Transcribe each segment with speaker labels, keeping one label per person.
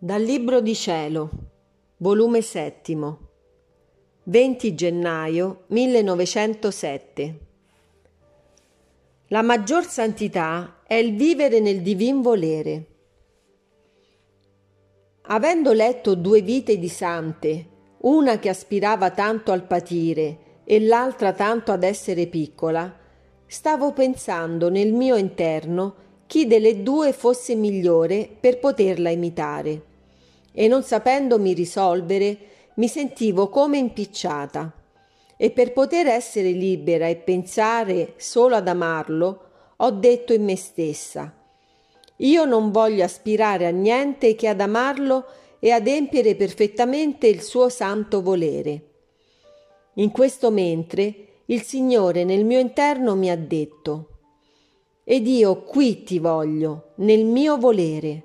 Speaker 1: Dal Libro di Cielo, volume settimo, 20 gennaio 1907. La maggior santità è il vivere nel divin volere. Avendo letto due vite di sante, una che aspirava tanto al patire e l'altra tanto ad essere piccola, stavo pensando nel mio interno chi delle due fosse migliore per poterla imitare e non sapendomi risolvere mi sentivo come impicciata. E per poter essere libera e pensare solo ad amarlo, ho detto in me stessa, io non voglio aspirare a niente che ad amarlo e adempiere perfettamente il suo santo volere. In questo mentre il Signore nel mio interno mi ha detto, ed io qui ti voglio, nel mio volere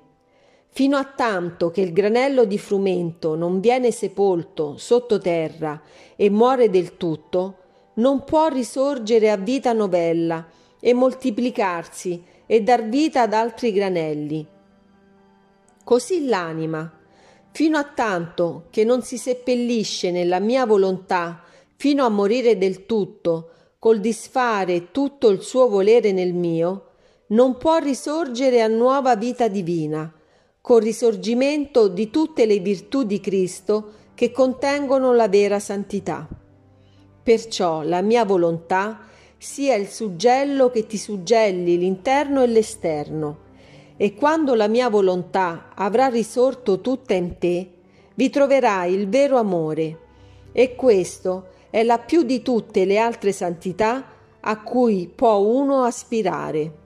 Speaker 1: fino a tanto che il granello di frumento non viene sepolto sottoterra e muore del tutto, non può risorgere a vita novella e moltiplicarsi e dar vita ad altri granelli. Così l'anima, fino a tanto che non si seppellisce nella mia volontà fino a morire del tutto, col disfare tutto il suo volere nel mio, non può risorgere a nuova vita divina, col risorgimento di tutte le virtù di Cristo che contengono la vera santità. Perciò la mia volontà sia il suggello che ti suggelli l'interno e l'esterno, e quando la mia volontà avrà risorto tutta in te, vi troverai il vero amore, e questo è la più di tutte le altre santità a cui può uno aspirare.